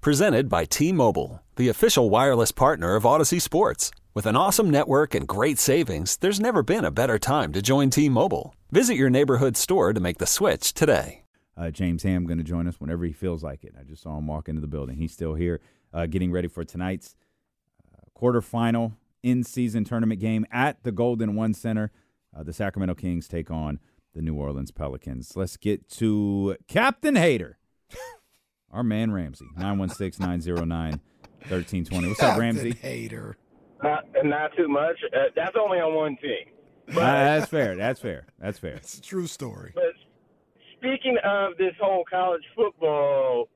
Presented by T Mobile, the official wireless partner of Audacy Sports. With an awesome network and great savings, there's never been a better time to join T Mobile. Visit your neighborhood store to make the switch today. Uh, James Ham going to join us whenever he feels like it. I just saw him walk into the building. He's still here, uh, getting ready for tonight's uh, quarterfinal in-season tournament game at the Golden One Center. Uh, the Sacramento Kings take on the New Orleans Pelicans. Let's get to Captain Hater, our man Ramsey, 916-909-1320. What's up, Ramsey? Hater. Not, not too much. Uh, that's only on one team. Uh, that's fair. That's fair. That's fair. It's a true story. But speaking of this whole college football,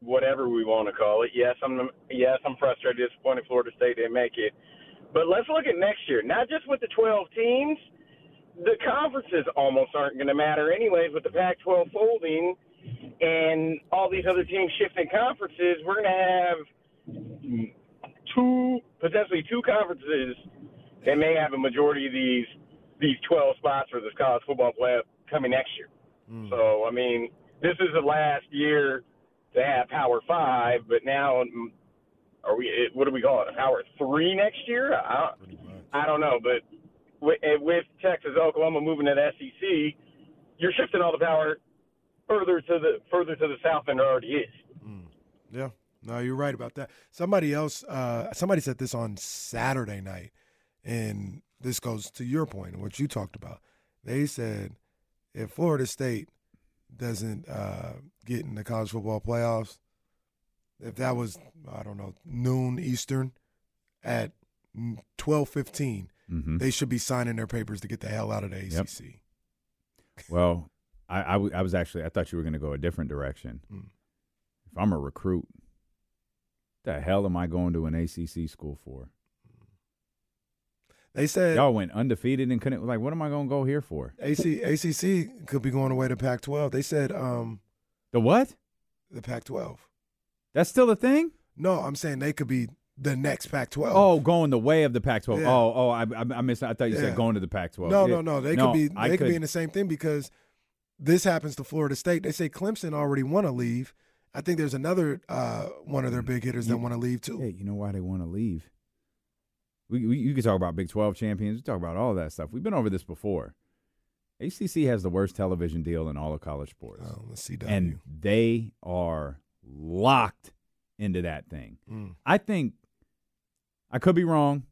whatever we want to call it, yes, I'm yes, I'm frustrated, disappointed Florida State didn't make it. But let's look at next year. Not just with the 12 teams, the conferences almost aren't going to matter anyways. With the Pac-12 folding and all these other teams shifting conferences, we're going to have two potentially two conferences that may have a majority of these these 12 spots for this college football playoff coming next year. Hmm. So I mean, this is the last year to have Power Five, but now mm, are we? Eh, what do we call it? Power Three next year? I, I don't know, but with, eh, with Texas, Oklahoma moving to the SEC, you're shifting all the power further to the further to the south than it already is. Yeah. No, you're right about that. Somebody else, uh, somebody said this on Saturday night, and this goes to your point and what you talked about. They said if Florida State doesn't uh, get in the college football playoffs, if that was I don't know noon Eastern at twelve fifteen, Mhm. they should be signing their papers to get the hell out of the Yep. ACC. Well, I, I, w- I was actually I thought you were going to go a different direction. Mm. If I'm a recruit, the hell am I going to an ACC school for? They said Y'all went undefeated and couldn't like. What am I going to go here for? AC, ACC could be going away to Pac-12. They said um, The what? the Pac-12. That's still a thing? No, I'm saying they could be the next Pac-12. Oh, going the way of the Pac-12. Yeah. Oh, oh, I, I, I missed. I thought you Yeah. said going to the Pac-12. no, no, no. They No, could be. They could, be in the same thing because this happens to Florida State. They say Clemson already want to leave. I think there's another uh, one of their big hitters that want to leave too. Hey, you know why they want to leave? We, we you can talk about Big 12 champions. We talk about all that stuff. We've been over this before. ACC has the worst television deal in all of college sports. Oh, let's see. and they are locked into that thing. Mm. I think I could be wrong.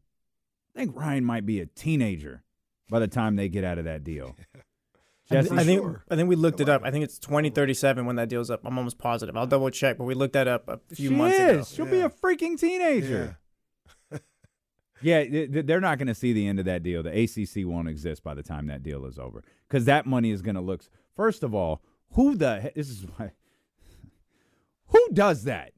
I think Ryan might be a teenager by the time they get out of that deal. I, Jesse, th- I think sure. I think we looked it up. I think it's 2037 when that deal's up. I'm almost positive. I'll double check, but we looked that up a few she months is. ago. She'll be a freaking teenager. Yeah, th- th- they're not going to see the end of that deal. The ACC won't exist by the time that deal is over because that money is going to look. First of all, who the he- this is why? Who does that?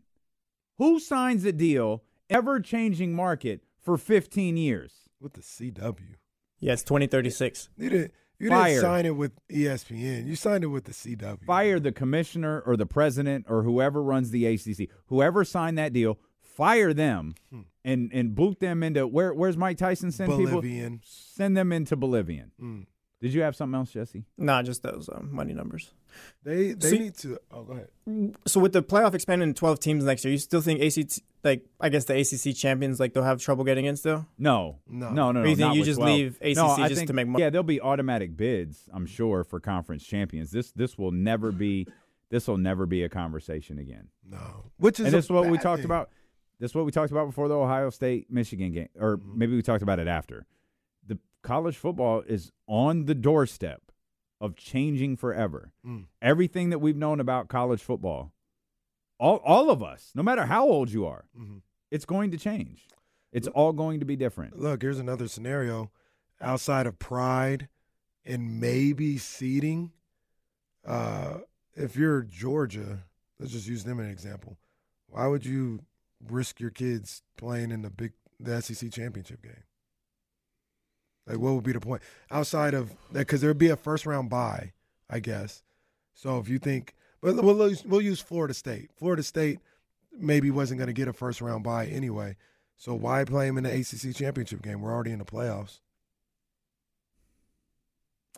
Who signs a deal ever changing market for 15 years? with the CW, Yeah, it's 2036. you didn't. You Fire. didn't sign it with ESPN. You signed it with the CW. Fire the commissioner or the president or whoever runs the ACC. Whoever signed that deal, fire them and and boot them into where? Where's Mike Tyson send people? Bolivian. Send them into Bolivian. Mm. Did you have something else, Jesse? Nah, just those um, money numbers. They they See- need to. Oh, go ahead. So with the playoff expanding to 12 teams next year, you still think ACC like I guess the ACC champions like they'll have trouble getting in still? No, No. no, no. Or you think you just 12. leave ACC no, just think- to make mo- Yeah, there'll be automatic bids. I'm sure for conference champions. This this will never be. This will never be a conversation again. No, which is and this is what we talked thing. about. This is what we talked about before the Ohio State Michigan game, or Mm-hmm. maybe we talked about it after. College football is on the doorstep of changing forever. Mm. Everything that we've known about college football, all all of us, no matter how old you are, Mhm. it's going to change. It's all going to be different. Look, here's another scenario. Outside of pride and maybe seeding, uh, if you're Georgia, let's just use them as an example. Why would you risk your kids playing in the big the SEC championship game? Like, what would be the point outside of that? Because there'd be a first round buy, I guess. So if you think, but we'll use, we'll use Florida State. Florida State maybe wasn't going to get a first round buy anyway. So why play them in the ACC championship game? We're already in the playoffs.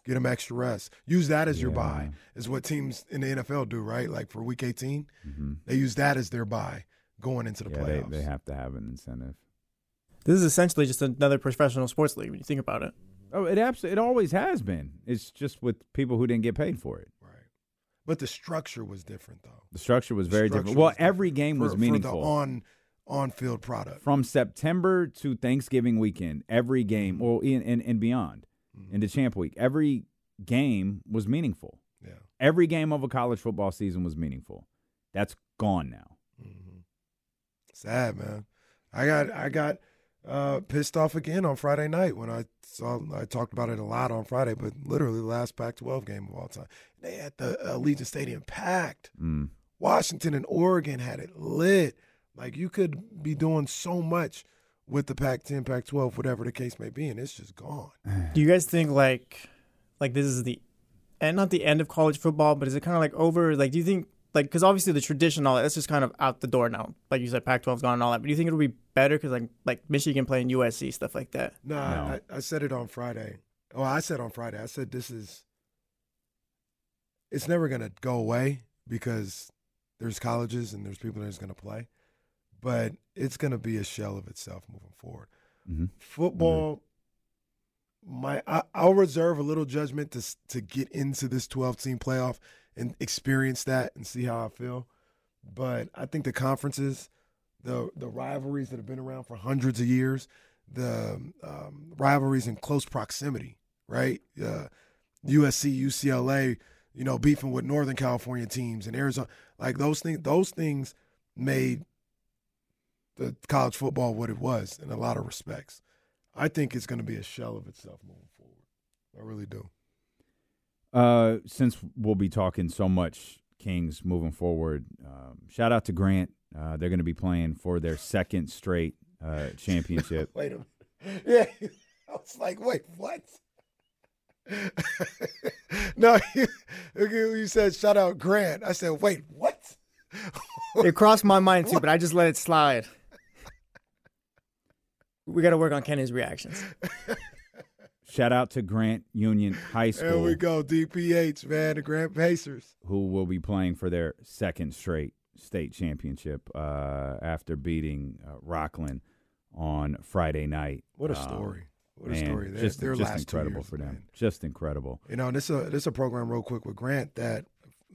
Get them extra rest. Use that as your buy. is what teams in the NFL do, right? Like for Week 18, hmm they use that as their buy going into the Yeah, they, playoffs. they have to have an incentive. This is essentially just another professional sports league when you think about it. Oh, it absolutely, it always has been. It's just with people who didn't get paid for it. right. But the structure was different, though. The structure was The very structure different. Well, different every game was meaningful. for the on on field product. From September to Thanksgiving weekend, every game, Mm-hmm. well, in, and, and beyond, into Champ Week, every game was meaningful. Yeah. Every game of a college football season was meaningful. That's gone now. hmm Sad, man. I got I got uh, pissed off again on Friday night when I saw I talked about it a lot on Friday, but literally the last Pac-12 game of all time. They had the Allegiant Stadium packed. Mm. Washington and Oregon had it lit. Like you could be doing so much with the Pac-10, Pac-12, whatever the case may be, and it's just gone. Do you guys think like like this is the and not the end of college football, but is it kind of like over? Like, do you think like because obviously the tradition, all that, that's just kind of out the door now. Like you said, Pac-12's gone and all that. But do you think it'll be better because like like Michigan playing USC stuff like that? No, No. I, I said it on Friday. Oh, I said on Friday. I said this is. It's never gonna go away because there's colleges and there's people that's gonna play, but it's gonna be a shell of itself moving forward. hmm Football. My, I, I'll reserve a little judgment to to get into this 12 team playoff and experience that and see how I feel. But I think the conferences, the the rivalries that have been around for hundreds of years, the um, rivalries in close proximity, right? Uh, USC, UCLA, you know, beefing with Northern California teams and Arizona, like those things. Those things made the college football what it was in a lot of respects. I think it's going to be a shell of itself moving forward. I really do. Uh, since we'll be talking so much Kings moving forward, um, shout out to Grant. Uh, they're going to be playing for their second straight uh, championship. Wait a minute. Yeah, I was like, wait, what? no, you, you said shout out Grant. I said, wait, what? It crossed my mind too, but I just let it slide. We got to work on Kenny's reactions. Shout out to Grant Union High School. There we go, DPH, man, the Grant Pacers. who will be playing for their second straight state championship uh, after beating uh, Rocklin on Friday night. What a Um, story! What a man, story! Their, just their just last incredible years, for them. man. Just incredible. You know, this a this a program real quick with Grant that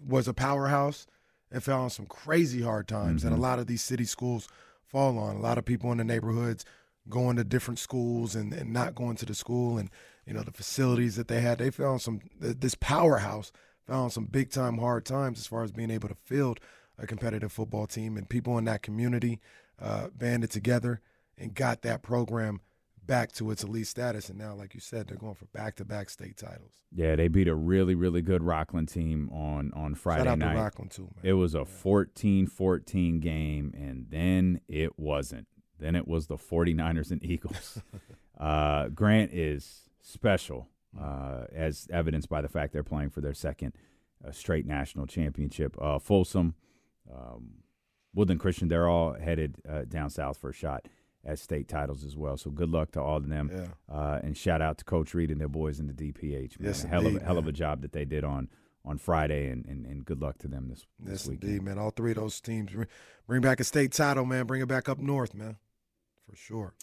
was a powerhouse and fell on some crazy hard times, and a lot of these city schools fall on. A lot of people in the neighborhoods going to different schools and, and not going to the school, and you know the facilities that they had. They found some this powerhouse found some big time hard times as far as being able to field a competitive football team, and people in that community uh, banded together and got that program back to its elite status. And now, like you said, they're going for back to back state titles. Yeah, they beat a really, really good Rocklin team on on Friday Shout out night. to Rocklin too, man. It was a 14-14 game, and then it wasn't. Then it was the 49ers and Eagles. uh, Grant is special, uh, as evidenced by the fact they're playing for their second uh, straight national championship. Uh, Folsom, um, Woodland Christian, they're all headed uh, down south for a shot at state titles as well. So good luck to all of them. Yeah. Uh, and shout out to Coach Reed and their boys in the DPH. Man. Yes, hell of indeed, a hell of a job that they did on on Friday, and, and, and good luck to them this, this Yes, weekend. indeed, man. All three of those teams bring back a state title, man. Bring it back up north, man. For sure.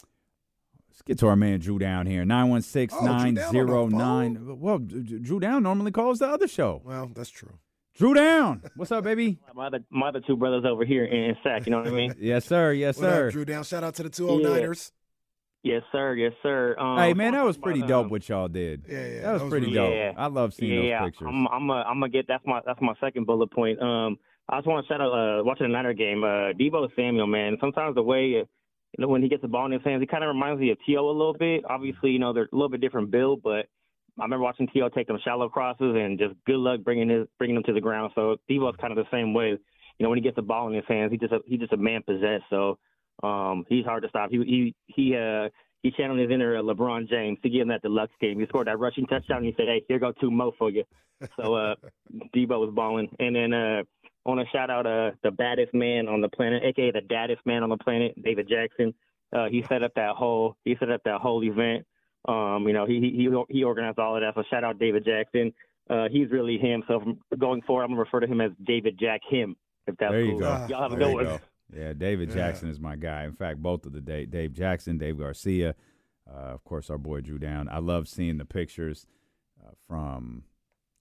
Let's get to our man Drew Down here. 916 Oh, Drew Down on the 909. Well, D- D- Drew Down normally calls the other show. Well, that's true. Drew Down. What's up, baby? My other, my other two brothers over here in Sac, you know what I mean? Yes, sir. Yes, What sir. up, Drew Down? Shout out to the 209ers. yes, sir. Yes, sir. Um, Hey, man, that was pretty um, dope what y'all did. Yeah, yeah. That was pretty really dope. Yeah. I love seeing yeah, those pictures. I'm, I'm, a, I'm gonna get that's my that's my second bullet point. Um, I just want to shout out uh, watching the Niner game. Uh, Deebo Samuel, man. Sometimes the way uh, you know when he gets the ball in his hands, he kind of reminds me of T.O. a little bit. Obviously, you know they're a little bit different build, but I remember watching T.O. take them shallow crosses and just good luck bringing his bringing them to the ground. So Deebo's kind of the same way. you know, when he gets the ball in his hands, he just a, he's just a man possessed. So um, he's hard to stop. He he he uh he channeled his inner uh, LeBron James to give him that deluxe game. He scored that rushing touchdown. and He said, "Hey, here go two mo for you." So uh, Debo was balling, and then uh, want to shout out uh the baddest man on the planet, aka the daddest man on the planet, David Jackson. Uh, he set up that whole he set up that whole event. Um, you know, he he he organized all of that. So shout out David Jackson. Uh, he's really him. So from going forward, I'm gonna refer to him as David Jack him. If that's There you cool. go. Y'all have a There good one. go. Yeah, David Yeah. Jackson is my guy. In fact, both of the Dave, Dave Jackson, Dave Garcia, uh, of course, our boy Drew Down. I love seeing the pictures uh, from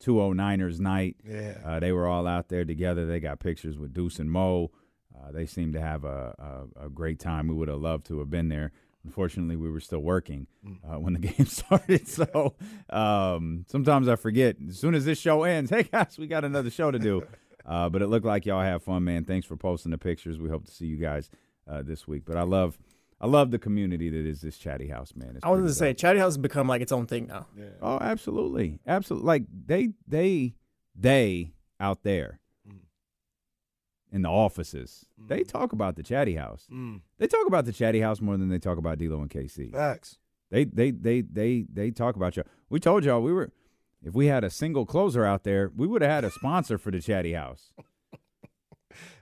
209ers night. Yeah. Uh, they were all out there together. They got pictures with Deuce and Mo. Uh, they seemed to have a, a, a great time. We would have loved to have been there. Unfortunately, we were still working uh, when the game started. So um, sometimes I forget. As soon as this show ends, hey guys, we got another show to do. Uh, but it looked like y'all have fun, man. Thanks for posting the pictures. We hope to see you guys uh, this week. But I love, I love the community that is this chatty house, man. It's I was going to say. Chatty House has become like its own thing now. Oh, absolutely, absolutely. Like they, they, they out there in the offices, they talk about the Chatty House. Mm. They talk about the Chatty House more than they talk about D'Lo and KC. Facts. They, they, they, they, they talk about y'all. We told y'all we were. If we had a single closer out there, we would have had a sponsor for the Chatty House.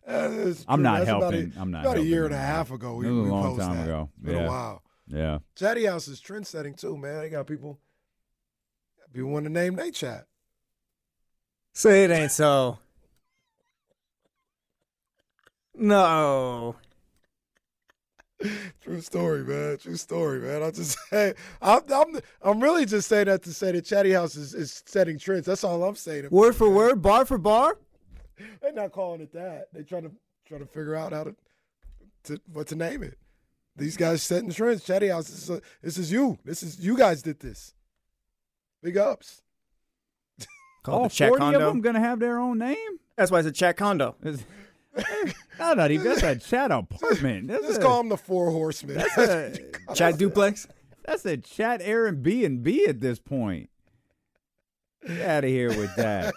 That is I'm true. not That's about helping. a- I'm not About a year and a half ago, we, It was a we long posted time that. ago. It's been Yeah. a while. Yeah. Chatty House is trend setting too, man. They got people. People want to name they chat. Say it ain't so. No. True story, man. True story, man. I'm just saying. I'm, I'm, I'm really just saying that to say that Chatty House is, is setting trends. That's all I'm saying. Word for word, bar for bar. They're not calling it that. They're trying to trying to figure out how to, to what to name it. These guys setting trends. Chatty House. This is, a, this is you. This is you guys did this. Big ups. Called All the Chat 40 of them gonna have their own name. That's why it's a Chat Condo. It's- no, not even. That's a chat apartment. That's Let's a, call them the Four Horsemen. That's a, Chat Duplex. that's a chat Airbnb and B at this point. Get out of here with that.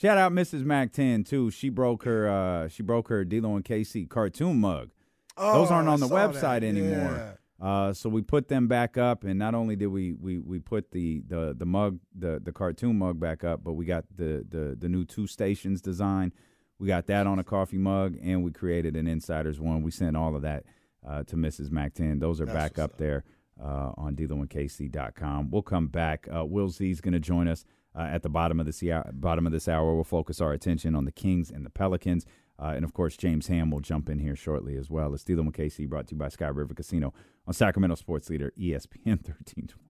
Shout out Mrs. Mac 10 too. She broke her uh she broke her D'Lo and KC cartoon mug. Oh, Those aren't I on the website that. anymore. Yeah. Uh, so we put them back up, and not only did we we we put the the the mug the the cartoon mug back up, but we got the the the new two stations design. We got that on a coffee mug, and we created an insiders one. We sent all of that uh, to Mrs. Mac 10. Those are That's back up up. there uh, on DeloandKC.com. We'll come back. Uh, Will Z is going to join us uh, at the bottom of this hour, bottom of this hour. We'll focus our attention on the Kings and the Pelicans. Uh, and of course, James Ham will jump in here shortly as well. It's D'Lo and KC brought to you by Sky River Casino on Sacramento Sports Leader ESPN 1320.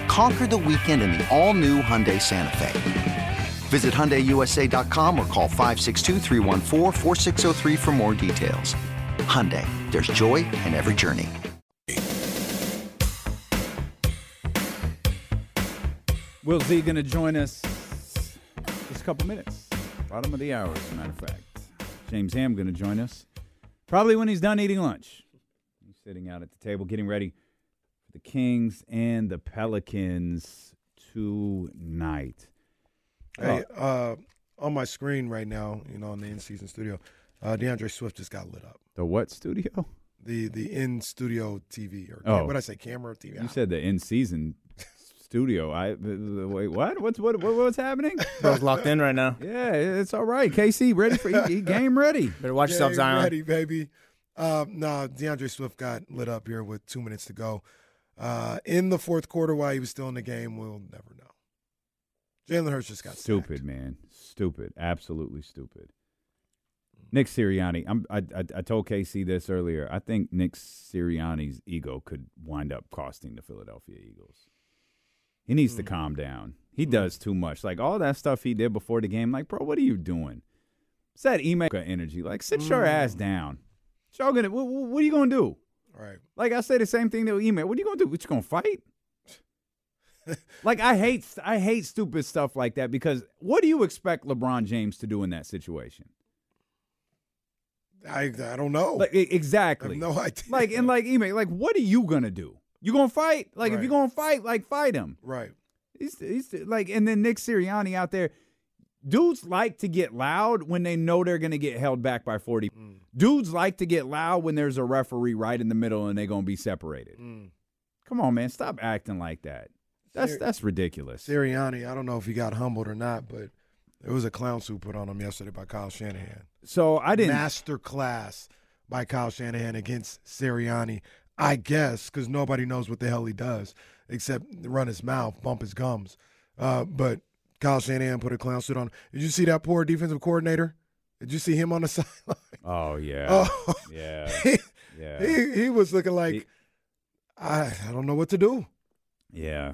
Conquer the weekend in the all new Hyundai Santa Fe. Visit HyundaiUSA.com or call 562-314-4603 for more details. Hyundai, there's joy in every journey. Will Z going to join us just a couple minutes. Bottom of the hour, as a matter of fact. James Ham going to join us Probably when he's done eating lunch. He's sitting out at the table getting ready the Kings and the Pelicans tonight. Hey, uh, on my screen right now, you know, in the in-season studio, uh, D'Andre Swift just got lit up. The what studio? The the in studio TV or Oh. what I say, camera TV. You said the in season studio. I wait. What? What's what? what what's happening? Bro's locked in right now. Yeah, it's all right. KC ready for he, he game ready. Better watch yourself, Zion. Ready, baby. Um, no, D'Andre Swift got lit up here with two minutes to go. Uh, in the fourth quarter, while he was still in the game, we'll never know. Jalen Hurts just got Stupid man. Stupid. Absolutely stupid. Nick Sirianni. I'm, I, I I told KC this earlier. I think Nick Sirianni's ego could wind up costing the Philadelphia Eagles. He needs Mm. to calm down. He does too much. Like all that stuff he did before the game. Like, bro, what are you doing? It's that Ime energy. Like, sit your Mm. ass down. Y'all gonna what, what are you gonna do? Right. Like I say the same thing to Ime. What are you gonna do? What you gonna fight? like I hate I hate stupid stuff like that because what do you expect LeBron James to do in that situation? I I don't know. Like exactly. I have no idea. Like and like Ime. Like what are you gonna do? You gonna fight? Like if you're gonna fight, like fight him. right. He's, he's like and then Nick Sirianni out there. Dudes like to get loud when they know they're gonna get held back by 40. Mm. Dudes like to get loud when there's a referee right in the middle and they're gonna be separated. Mm. Come on, man, stop acting like that. That's Sir- that's ridiculous. Sirianni, I don't know if he got humbled or not, but there was a clown suit put on him yesterday by Kyle Shanahan. So I didn't. Master class by Kyle Shanahan against Sirianni. I guess because nobody knows what the hell he does except run his mouth, bump his gums. Uh, but Kyle Shanahan put a clown suit on. Did you see that poor defensive coordinator? Did you see him on the sideline? Oh yeah, Oh, yeah, he, yeah, he he was looking like He- I I don't know what to do. yeah.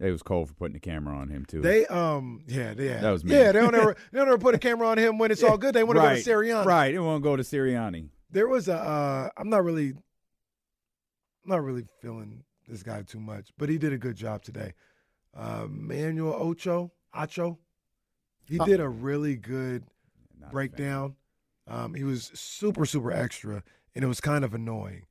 It was cold for putting the camera on him too. They um yeah yeah That was me. yeah they don't ever they don't ever put a camera on him when it's all good. They want to go to Sirianni. Right, it won't go to Sirianni. There was a uh, I'm not really I'm not really feeling this guy too much, but he did a good job today. Uh, Manuel Ocho Ocho, he Oh. did a really good breakdown. Um, he was super super extra, and it was kind of annoying,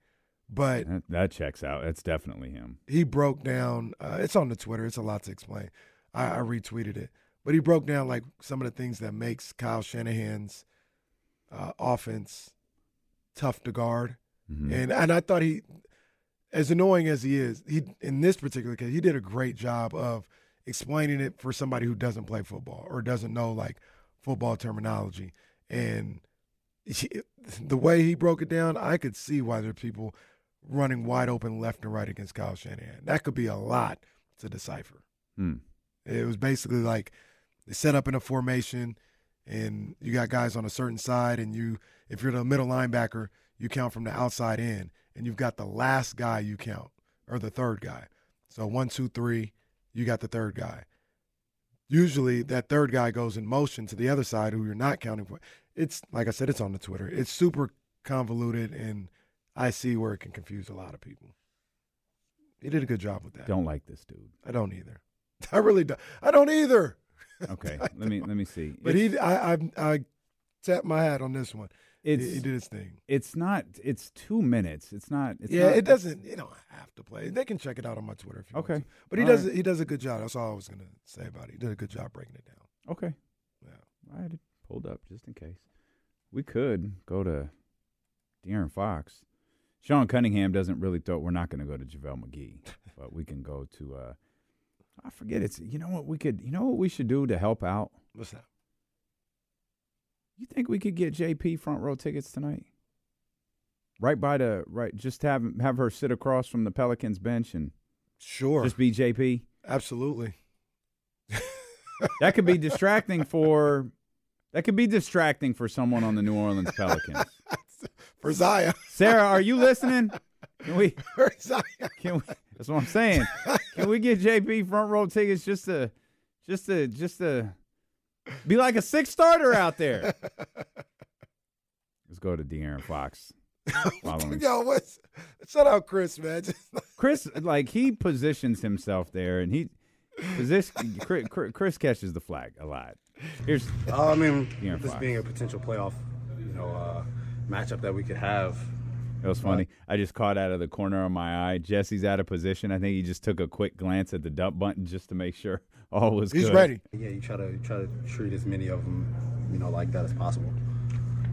but That, that checks out. That's definitely him. he broke down. Uh, it's on the Twitter. It's a lot to explain. I, I retweeted it, but he broke down like some of the things that makes Kyle Shanahan's uh, offense tough to guard, Mhm. and and I thought he, as annoying as he is, he in this particular case he did a great job of explaining it for somebody who doesn't play football or doesn't know like football terminology, and he- the way he broke it down, I could see why there are people running wide open left and right against Kyle Shanahan. That could be a lot to decipher. Hmm. It was basically like they set up in a formation, and you got guys on a certain side, and you, if you're the middle linebacker, you count from the outside in, and you've got the last guy you count or the third guy. So one, two, three, you got the third guy. Usually, that third guy goes in motion to the other side, who you're not counting for. It's like I said, it's on the Twitter. It's super convoluted, and I see where it can confuse a lot of people. He did a good job with that. Don't like this dude. I don't either. I really don't. I don't either. Okay, let me let me see. But It's- he, I, I, I tap my hat on this one. He, it's he did his thing. it's not. It's two minutes. It's not. It's yeah, not- it doesn't. You don't have to play. They can check it out on my Twitter if you Okay. want to. But he All does. right. He does a good job. That's all I was gonna say about it. He did a good job breaking it down. Okay. Yeah. I had it pulled up just in case. We could go to De'Aaron Fox. Sean Cunningham doesn't really throw. We're not going to go to JaVale McGee, but we can go to. uh I forget. It's you know what we could. You know what we should do to help out. What's that? You think we could get JP front row tickets tonight? Right by the right, just have have her sit across from the Pelicans bench and Sure. just be JP. Absolutely. That could be distracting for. That could be distracting for someone on the New Orleans Pelicans. For Zaya. Sarah, are you listening? Can we? For Zion. Can we? That's what I'm saying. Can we get JP front row tickets just to, just to, just to be like a six starter out there? Let's go to De'Aaron Fox. Yo, what's shut out, Chris, man. Chris, like he positions himself there, and he position. Chris, Chris catches the flag a lot. Here's Uh, I mean, De'Aaron this Fox. being a potential playoff, you know, uh, matchup that we could have. It was funny. I just caught out of the corner of my eye. Jesse's out of position. I think he just took a quick glance at the dump button just to make sure all was good. He's good. ready. Yeah, you try to you try to treat as many of them, you know, like that as possible.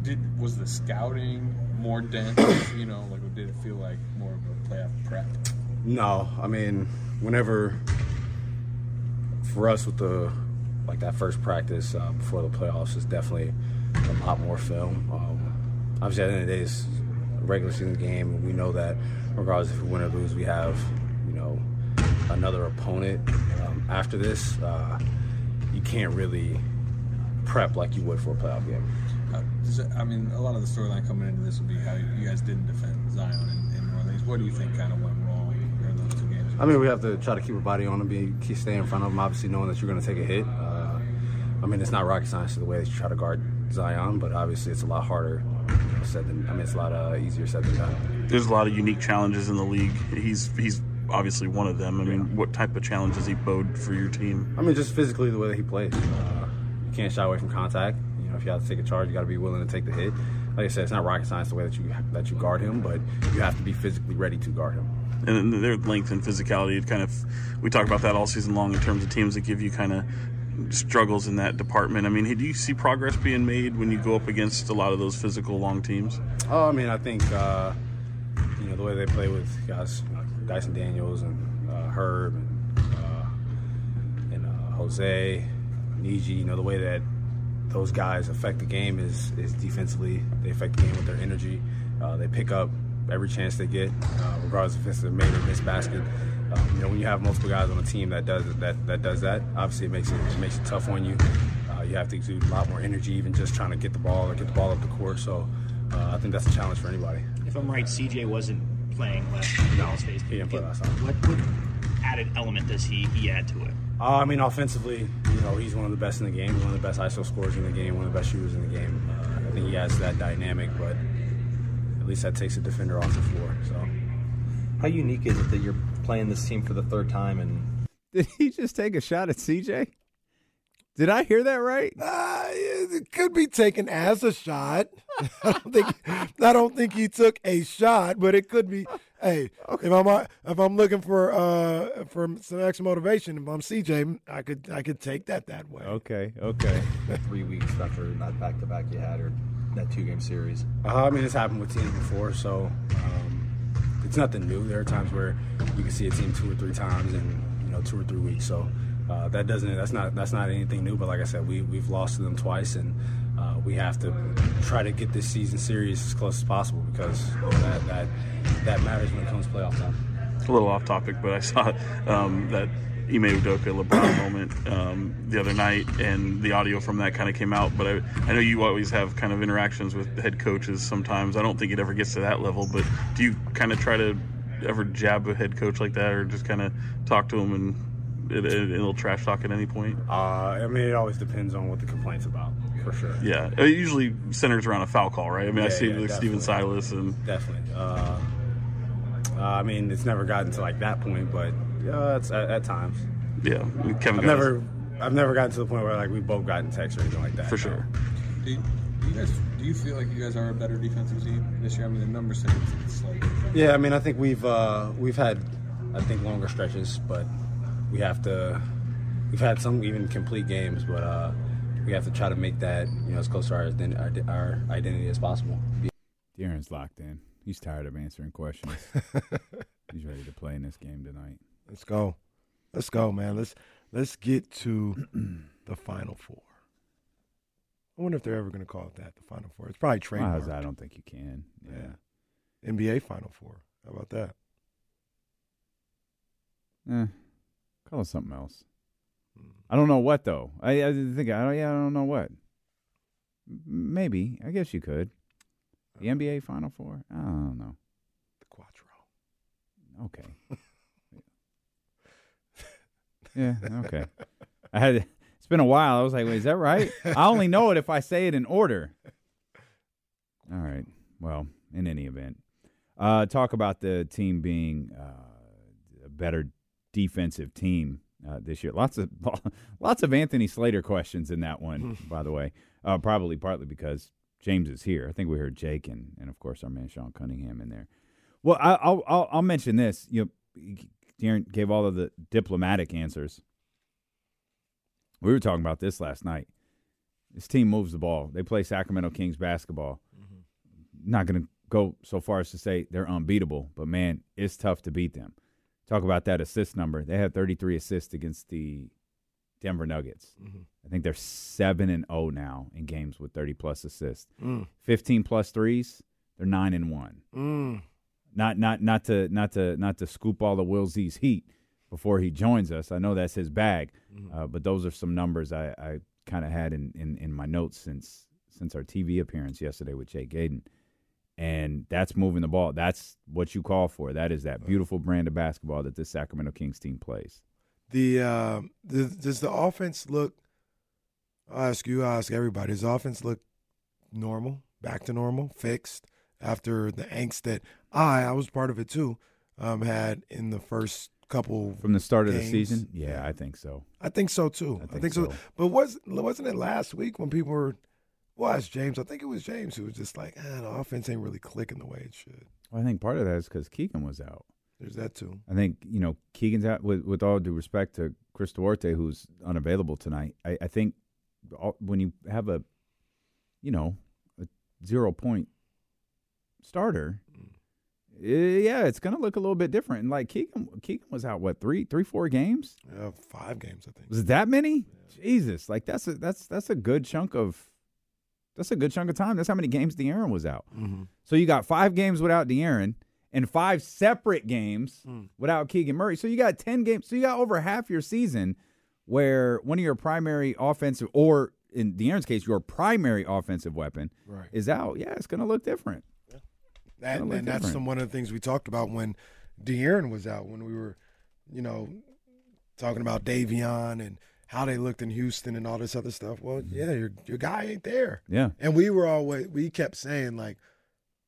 Did was the scouting more dense? you know, like did it feel like more of a playoff prep? No, I mean, whenever for us with the like that first practice uh, before the playoffs is definitely a lot more film. Um, obviously, at the end of the day, it's a regular season game, we know that regardless if we win or lose, we have you know another opponent um, after this. Uh, you can't really prep like you would for a playoff game. Uh, it- I mean, a lot of the storyline coming into this would be how you guys didn't defend Zion in, in New Orleans. What do you think kind of went wrong during those two games? I mean, we have to try to keep a body on him, be keep stay in front of him. Obviously, knowing that you're going to take a hit. Uh, I mean, it's not rocket science to the way that you try to guard Zion, but obviously, it's a lot harder you know, said than. I mean, it's a lot uh, easier said than done. There's a lot of unique challenges in the league. He's he's obviously one of them. I mean, what type of challenges he bode for your team? I mean, just physically the way that he plays. Uh, you can't shy away from contact. You know, if you have to take a charge, you got to be willing to take the hit. Like I said, it's not rocket science the way that you that you guard him, but you have to be physically ready to guard him. And their length and physicality. It kind of we talk about that all season long in terms of teams that give you kind of struggles in that department. I mean, do you see progress being made when you go up against a lot of those physical long teams? Oh, I mean, I think uh, you know the way they play with guys, know, Dyson Daniels and uh, Herb and uh, and uh, Jose, Naji. You know the way that those guys affect the game is is defensively. They affect the game with their energy. Uh, they pick up every chance they get, uh, regardless if it's a made or missed basket. Um, you know, when you have multiple guys on a team that does that that does that, obviously it makes it, it makes it tough on you. Uh, you have to exude a lot more energy, even just trying to get the ball or get the ball up the court. So uh, I think that's a challenge for anybody. If I'm right, CJ wasn't playing last time. No, Dallas faced he didn't play last time. What, what added element does he, he add to it? Uh, I mean, offensively, you know, he's one of the best in the game. He's one of the best ISO scorers in the game. One of the best shooters in the game. Uh, I think he has that dynamic, but at least that takes a defender off the floor. So, How unique is it that you're playing this team for the third time and Did he just take a shot at CJ? Did I hear that right? Uh, it could be taken as a shot. I don't think I don't think he took a shot, but it could be. Hey, if I'm uh, if I'm looking for uh for some extra motivation, if I'm CJ, I could I could take that that way. Okay, okay. three weeks after that back to back you had or that two game series? uh, I mean, it's happened with teams before, so um, it's nothing new. There are times where you can see a team two or three times in you know two or three weeks. So uh, that doesn't that's not that's not anything new. But like I said, we we've lost to them twice, and uh, we have to try to get this season series as close as possible because that that that matters when it comes to playoff time. A little off topic, but I saw um, that Ime Udoka LeBron moment um, the other night, and the audio from that kind of came out. But I, I know you always have kind of interactions with head coaches sometimes. I don't think it ever gets to that level, but do you kind of try to ever jab a head coach like that, or just kind of talk to him and it, it, it'll trash talk at any point? Uh, I mean, it always depends on what the complaint's about, for sure. Yeah, it usually centers around a foul call, right? I mean, I see yeah, like Steven. Silas and Definitely. Uh, uh, I mean, it's never gotten to like that point, but yeah, it's at, at times. yeah, Kevin. I've Garnett. never, I've never gotten to the point where like we both gotten texts or anything like that. For sure. Do you, do you guys do you feel like you guys are a better defensive team this year? I mean, the numbers say it's, it's like Yeah, I mean, I think we've uh, we've had, I think longer stretches, but we have to. We've had some even complete games, but uh, we have to try to make that you know as close to our our, our identity as possible. De'Aaron's locked in. He's tired of answering questions. He's ready to play in this game tonight. Let's go. Let's go, man. Let's let's get to the final four. I wonder if they're ever going to call it that, the final four. It's probably Well, trademarked. I don't think you can. Yeah. NBA final four. How about that? Eh, call it something else. I don't know what though. I, I think I don't. Yeah, I don't know what. Maybe I guess you could. The NBA Final Four. I don't know. The Quattro. Okay. yeah. Okay. I had. It's been a while. I was like, wait, is that right? I only know it if I say it in order. All right. Well, in any event, uh, talk about the team being uh, a better defensive team uh, this year. Lots of lots of Anthony Slater questions in that one, by the way. Uh, probably partly because James is here. I think we heard Jake and, and of course our man Sean Cunningham in there. Well, I, I'll, I'll I'll mention this. You know, De'Aaron gave all of the diplomatic answers. We were talking about this last night. This team moves the ball. They play Sacramento Kings basketball. Not going to go so far as to say they're unbeatable, but man, it's tough to beat them. Talk about that assist number. They had 33 assists against the Denver Nuggets. I think they're 7 and 0 now in games with 30 plus assists. Mm. 15 plus threes, they're 9 and 1. Mm. Not not not to not to not to scoop all the Will Z's heat before he joins us. I know that's his bag, uh, but those are some numbers I, I kind of had in, in, in my notes since since our TV appearance yesterday with Jake Gaden, and that's moving the ball. That's what you call for. That is that beautiful brand of basketball that this Sacramento Kings team plays. The, uh, the does the offense look? I'll ask you. I'll ask everybody. Does the offense look normal? Back to normal? Fixed after the angst that I I was part of it too. Um, had in the first couple From the start of the season, yeah, I think so. I think so too. I think, so. But was wasn't it last week when people were? Well, it's James. I think it was James who was just like, ah, the offense ain't really clicking the way it should. Well, I think part of that is because Keegan was out. There's that too. I think you know Keegan's out. With with all due respect to Chris Duarte, who's unavailable tonight, I, I think all, when you have a, you know, a zero point starter, yeah, it's gonna look a little bit different. And like Keegan, Keegan was out what three, three, four games? Yeah, five games I think. Was it that many? Jesus, like that's a that's that's a good chunk of that's a good chunk of time. That's how many games De'Aaron was out. Mm-hmm. So you got five games without De'Aaron and five separate games Mm. without Keegan Murray. So you got 10 games. So you got over half your season where one of your primary offensive, or in De'Aaron's case, your primary offensive weapon Right. is out. Yeah, it's going to look different. That, and that's some, one of the things we talked about when De'Aaron was out, when we were, you know, talking about Davion and how they looked in Houston and all this other stuff. Well, yeah, your your guy ain't there. Yeah. And we were always we kept saying like,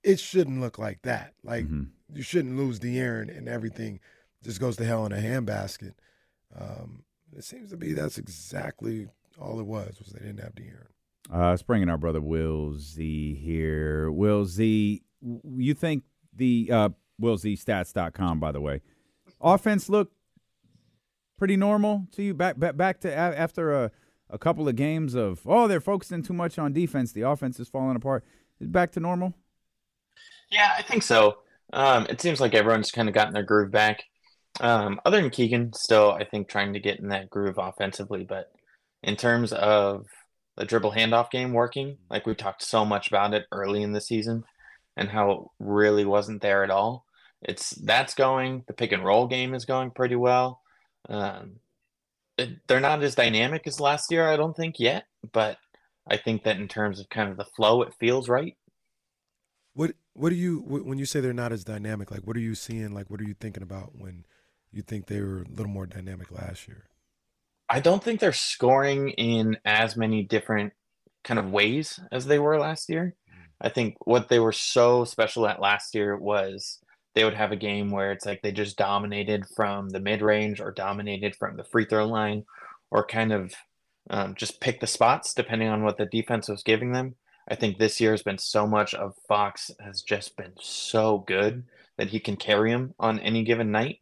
it shouldn't look like that. Like you shouldn't lose De'Aaron and everything just goes to hell in a handbasket. Um, it seems to be that's exactly all it was was they didn't have De'Aaron. Uh, let's bring in our brother Will Z here. Will Z, you think the uh, WillZStats.com, by the way, offense look pretty normal to you? Back back, back to a- after a, a couple of games of oh they're focusing too much on defense, the offense is falling apart. Back to normal? Yeah, I think so. Um, it seems like everyone's kind of gotten their groove back. Um, other than Keegan, still, I think trying to get in that groove offensively. But in terms of the dribble handoff game working, like we talked so much about it early in the season and how it really wasn't there at all. It's that's going. The pick and roll game is going pretty well. Um, it- they're not as dynamic as last year, I don't think yet. But I think that in terms of kind of the flow, it feels right. What what do you when you say they're not as dynamic? Like what are you seeing? Like what are you thinking about when you think they were a little more dynamic last year? I don't think they're scoring in as many different kind of ways as they were last year. I think what they were so special at last year was they would have a game where it's like they just dominated from the mid range or dominated from the free throw line or kind of um, just pick the spots depending on what the defense was giving them. I think this year has been so much of Fox has just been so good that he can carry him on any given night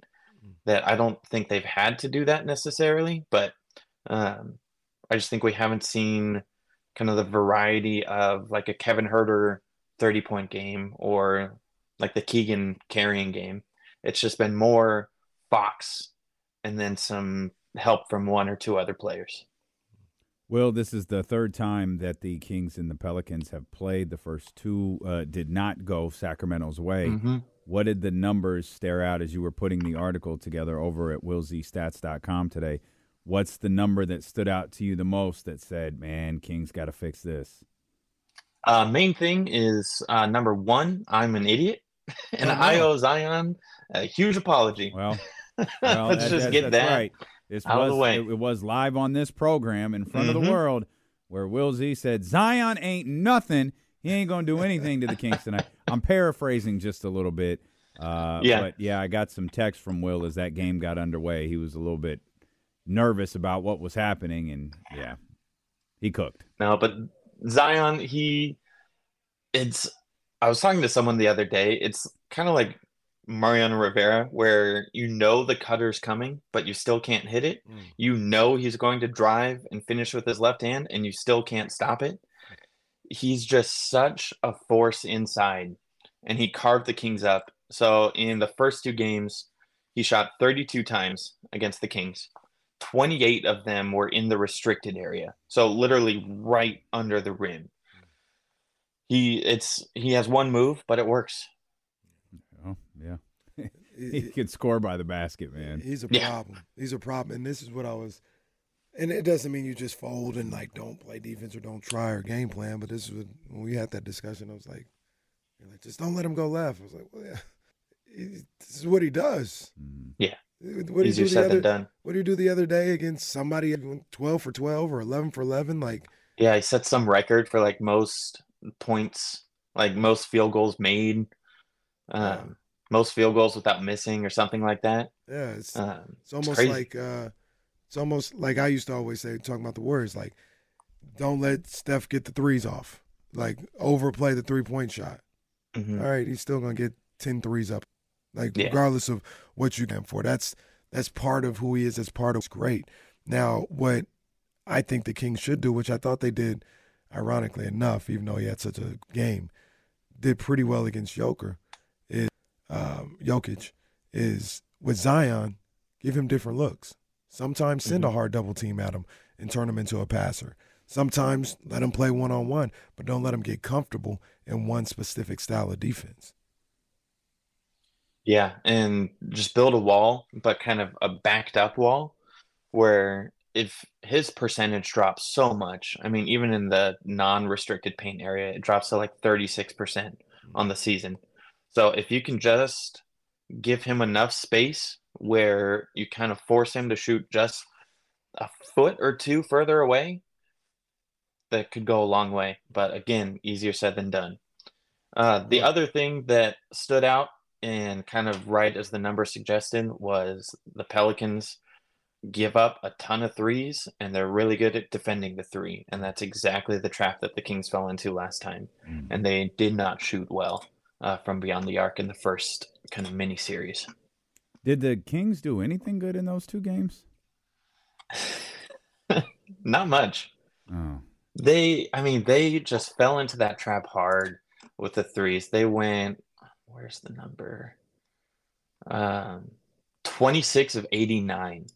that I don't think they've had to do that necessarily, but um, I just think we haven't seen kind of the variety of like a Kevin Huerter 30 point game or like the Keegan carrying game. It's just been more Fox and then some help from one or two other players. Well, this is the third time that the Kings and the Pelicans have played. The first two uh, did not go Sacramento's way. Mhm. What did the numbers stare out as you were putting the article together over at willzstats.com today? What's the number that stood out to you the most that said, man, King's got to fix this? Uh, main thing is uh, number one, I'm an idiot, and Oh, I owe Zion a huge apology. Well, Well, let's that- just that- get that right. This out was, of the way. It, it was live on this program in front of Mhm. the world where Will Z said, Zion ain't nothing. He ain't going to do anything to the Kings tonight. I'm paraphrasing just a little bit. Uh, Yeah. But yeah, I got some text from Will as that game got underway. He was a little bit nervous about what was happening, and yeah, he cooked. No, but Zion, he it's I was talking to someone the other day. It's kind of like Mariano Rivera, where you know the cutter's coming, but you still can't hit it. Mm. You know he's going to drive and finish with his left hand, and you still can't stop it. He's just such a force inside, and he carved the Kings up. So in the first two games, he shot 32 times against the Kings. 28 of them were in the restricted area. So literally right under the rim. He it's he has one move, but it works. Oh, yeah. he could score by the basket, man. He's a Yeah. problem. He's a problem, and this is what I was. And it doesn't mean you just fold and like don't play defense or don't try or game plan. But this is what, when we had that discussion. I was like, you're like, just don't let him go left. I was like, well, yeah, he- this is what he does. Mm. Yeah. What do you Easier do the said other, than done. What do you do the other day against somebody twelve for twelve or eleven for eleven? Like, Yeah, he set some record for like most points, like most field goals made, um, most field goals without missing or something like that. yeah, it's Um, it's almost crazy. like uh, it's almost like I used to always say, talking about the Warriors, like, don't let Steph get the threes off. Like, overplay the three point shot. Mhm. All right, he's still gonna get 10 threes up, like Yeah. regardless of what you can for. That's that's part of who he is. That's part of what's great. Now, what I think the Kings should do, which I thought they did, ironically enough, even though he had such a game, did pretty well against Joker, is um, Jokic, is with Zion, give him different looks. Sometimes send a hard double team at him and turn him into a passer. Sometimes let him play one on one, but don't let him get comfortable in one specific style of defense. Yeah, and just build a wall, but kind of a backed up wall where if his percentage drops so much, I mean, even in the non-restricted paint area, it drops to like 36% on the season. So if you can just give him enough space where you kind of force him to shoot just a foot or two further away, that could go a long way. But again, easier said than done. Uh, the other thing that stood out and kind of right as the number suggested was the Pelicans give up a ton of threes and they're really good at defending the three. And that's exactly the trap that the Kings fell into last time. And they did not shoot well uh, from beyond the arc in the first kind of mini series. Did the Kings do anything good in those two games? Not much. Oh. They, I mean, they just fell into that trap hard with the threes. They went, where's the number? Um, 26 of 89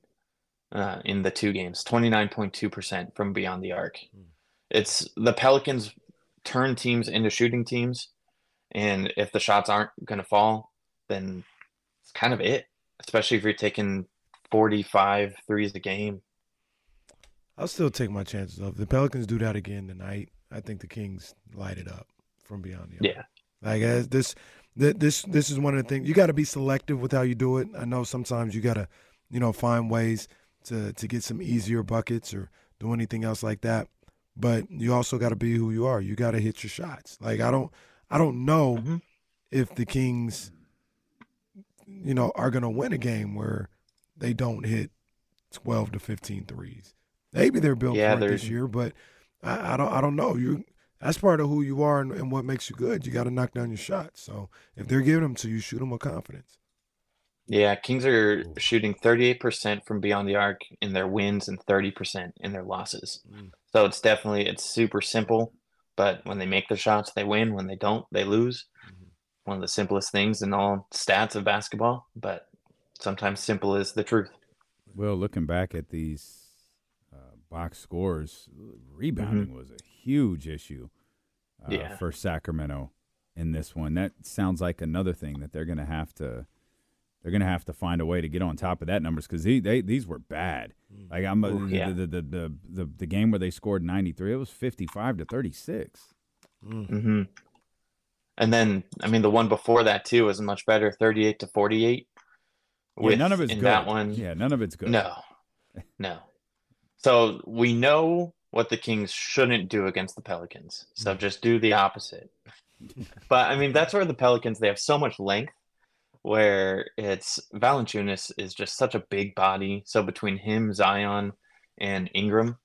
uh, in the two games, 29.2% from beyond the arc. It's the Pelicans turn teams into shooting teams. And if the shots aren't going to fall, then it's kind of it, especially if you're taking 45 threes a game. I'll still take my chances of the Pelicans do that again tonight. I think the Kings light it up from beyond the arc. Yeah. Like as this, th- this, this is one of the things you got to be selective with how you do it. I know sometimes you got to, you know, find ways to to get some easier buckets or do anything else like that. But you also got to be who you are. You got to hit your shots. Like I don't, I don't know mm-hmm. if the Kings, you know, are going to win a game where they don't hit 12 to 15 threes. Maybe they're built Yeah, for it this year, but I, I don't, I don't know. You, that's part of who you are and, and what makes you good. You got to knock down your shots. So if they're giving them to you, shoot them with confidence. Yeah, Kings are shooting 38% from beyond the arc in their wins and 30% in their losses. Mm. So it's definitely it's super simple, but when they make the shots, they win. When they don't, they lose. Mm-hmm. One of the simplest things in all stats of basketball, but sometimes simple is the truth. Well, looking back at these box scores, rebounding was a huge issue uh, Yeah. for Sacramento in this one. That sounds like another thing that they're going to have to they're going to have to find a way to get on top of that numbers because they, they these were bad. Like I'm Ooh, the, yeah. the, the, the the the game where they scored 93, it was 55 to 36. hmm And then, I mean, the one before that too was much better, 38 to 48. Yeah, with- none of it's in good. that one. Yeah, none of it's good. No, no. So we know what the Kings shouldn't do against the Pelicans. So mm-hmm. just do the opposite. but I mean, that's where the Pelicans they have so much length, where it's Valanciunas is just such a big body. So between him, Zion, and Ingram,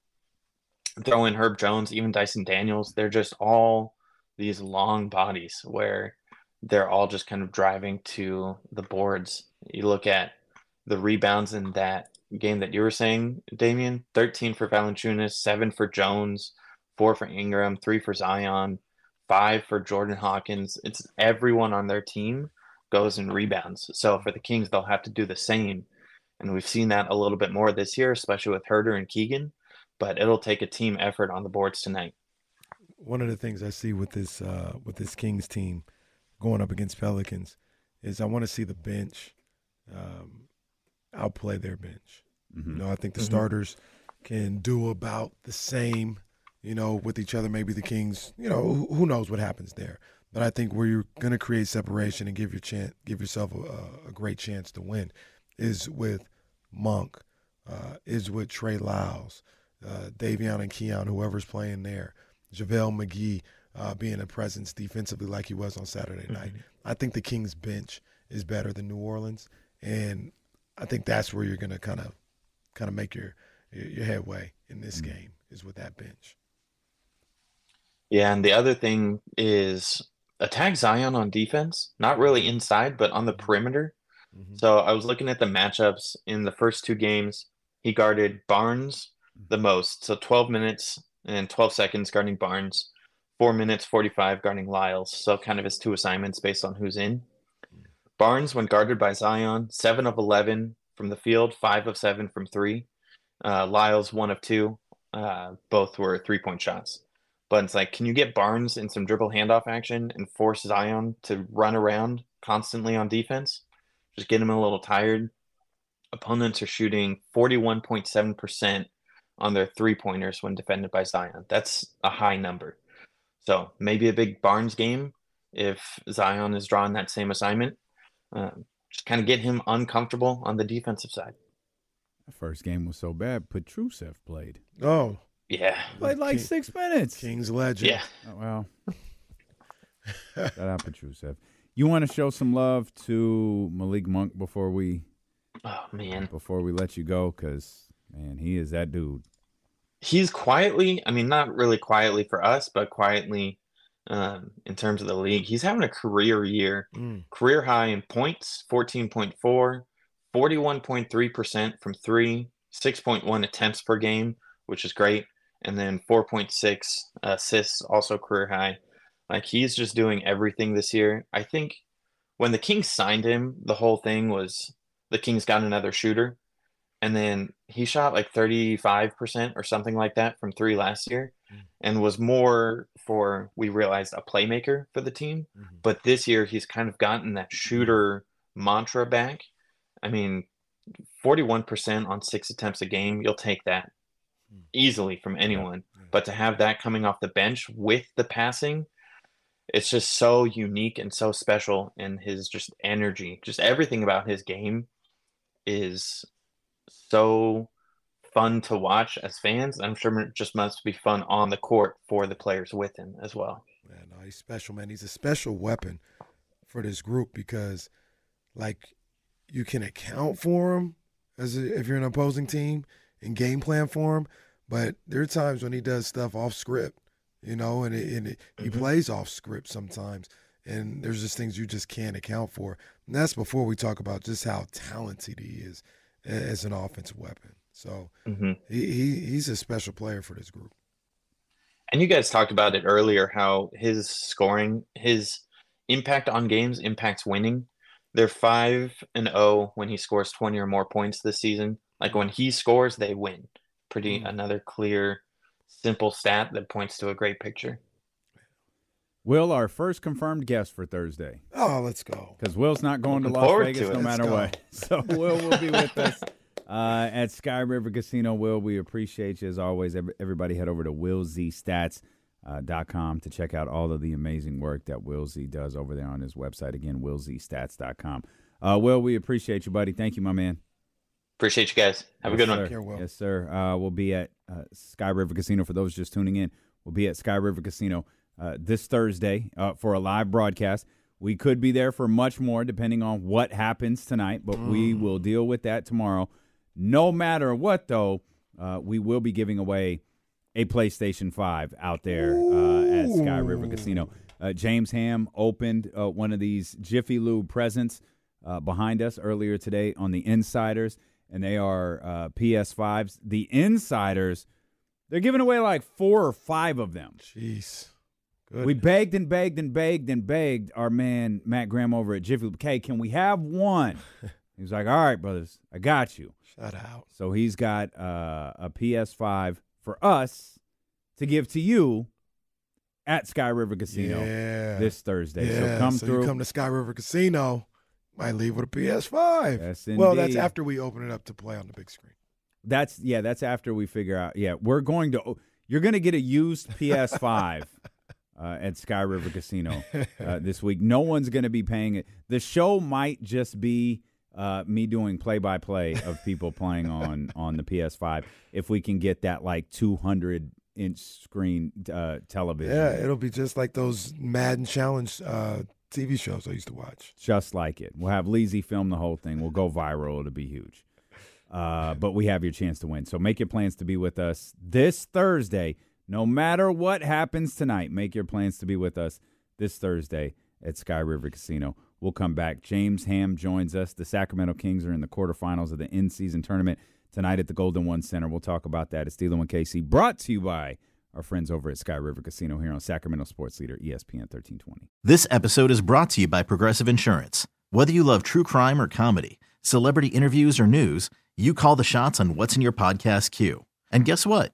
throw in Herb Jones, even Dyson Daniels, they're just all these long bodies where they're all just kind of driving to the boards. You look at the rebounds in that game that you were saying, Damien 13 for Valanciunas, seven for Jones, four for Ingram, three for Zion, five for Jordan Hawkins. It's everyone on their team goes and rebounds. So for the Kings, they'll have to do the same. And we've seen that a little bit more this year, especially with Huerter and Keegan. But it'll take a team effort on the boards tonight. One of the things I see with this uh, with this Kings team going up against Pelicans is I want to see the bench um, outplay their bench. Mm-hmm. You know, I think the Mhm. starters can do about the same, you know, with each other. Maybe the Kings, you know, who, who knows what happens there. But I think where you're going to create separation and give your chance, give yourself a, a great chance to win, is with Monk, uh, is with Trey Lyles, uh, Davion and Keon, whoever's playing there, JaVale McGee uh, being a presence defensively like he was on Saturday night. I think the Kings bench is better than New Orleans, and I think that's where you're going to kind of kind of make your your your headway in this mm. game is with that bench. Yeah, and the other thing is attack Zion on defense, not really mm-hmm. inside, but on the mm-hmm. perimeter. Mm-hmm. So I was looking at the matchups in the first two games. He guarded Barnes the most, so 12 minutes and 12 seconds guarding Barnes, four minutes 45 guarding Lyles. So kind of his two assignments based on who's in. Barnes, when guarded by Zion, seven of 11 from the field, five of seven from three. Uh, Lyles, one of two. Uh, both were three point shots. But it's like, can you get Barnes in some dribble handoff action and force Zion to run around constantly on defense? Just get him a little tired. Opponents are shooting 41.7% on their three pointers when defended by Zion. That's a high number. So maybe a big Barnes game if Zion is drawing that same assignment. Um, just kind of get him uncomfortable on the defensive side. That first game was so bad. Petrusev played. Oh, Yeah. Played like six minutes. Kings legend. Yeah. Oh, well. Shout out Petrusev. You want to show some love to Malik Monk before we Oh man. before we let you go because man, he is that dude. he's quietly i mean not really quietly for us but quietly um, in terms of the league. He's having a career year. Mm. career high in points 14.4 41.3% from three 6.1 attempts per game which is great and then 4.6 assists also career high. Like he's just doing everything this year. I think when the kings signed him the whole thing was the kings got another shooter and then he shot like 35% or something like that from three last year mm. and was more for we realized a playmaker for the team. Mm-hmm. But this year he's kind of gotten that mm-hmm. shooter mantra back. I mean 41% on six attempts a game you'll take that mm. easily from anyone. But to have that coming off the bench with the passing it's just so unique and so special. And his just energy just everything about his game is so fun to watch as fans. I'm sure it just must be fun on the court for the players with him as well. Man, no, he's special, man. He's a special weapon for this group because, like, you can account for him as a, if you're an opposing team and game plan for him. But there are times when he does stuff off script, you know, and, it, and it, he mm-hmm. plays off script sometimes. And there's just things you just can't account for. And that's before we talk about just how talented he is as an offensive weapon. So Mhm. he, he he's a special player for this group. And you guys talked about it earlier how his scoring, his impact on games impacts winning. They're 5 and 0 when he scores 20 or more points this season. Like when he scores, they win. Pretty another clear simple stat that points to a great picture. Will, our first confirmed guest for Thursday. Oh, let's go. Because Will's not going to Las Vegas to no matter what. So Will will be with us uh, at Sky River Casino. Will, we appreciate you as always. Everybody head over to willzstats.com to check out all of the amazing work that Will Z does over there on his website. Again, willzstats.com. Uh, Will, we appreciate you, buddy. Thank you, my man. Appreciate you guys. Have a Yes, good one. sir. Yes, sir. Uh, we'll be at uh, Sky River Casino. For those just tuning in, we'll be at Sky River Casino uh, this Thursday uh, for a live broadcast. We could be there for much more depending on what happens tonight, but we will deal with that tomorrow. No matter what, though, uh, we will be giving away a PlayStation 5 out there uh, at Sky River Casino. Uh, James Ham opened uh, one of these Jiffy Lube presents uh, behind us earlier today on the Insiders, and they are uh, PS5s. The Insiders, they're giving away like four or five of them. Jeez. We begged and begged and begged and begged our man Matt Graham over at Jiffy Lube. Okay, can we have one? He was like, "All right, brothers, I got you." Shut out. So he's got uh, a PS5 for us to give to you at Sky River Casino Yeah. this Thursday. Yeah, so come so through. You come to Sky River Casino, might leave with a PS5. Yes, well, that's after we open it up to play on the big screen. That's yeah. That's after we figure out. Yeah, we're going to. You're going to get a used PS5 uh, at Sky River Casino uh, this week. No one's going to be paying it. The show might just be uh, me doing play by play of people playing on on the PS5 if we can get that like 200 inch screen uh, television. Yeah, it'll be just like those Madden Challenge uh, TV shows I used to watch. just like it. We'll have Leezy film the whole thing. We'll go viral. It'll be huge. Uh, but we have your chance to win. So make your plans to be with us this Thursday. No matter what happens tonight, make your plans to be with us this Thursday at Sky River Casino. We'll come back. James Ham joins us. The Sacramento Kings are in the quarterfinals of the in season tournament tonight at the Golden One Center. We'll talk about that at Steeler and KC, brought to you by our friends over at Sky River Casino here on Sacramento Sports Leader ESPN 1320. This episode is brought to you by Progressive Insurance. Whether you love true crime or comedy, celebrity interviews or news, you call the shots on what's in your podcast queue. And guess what?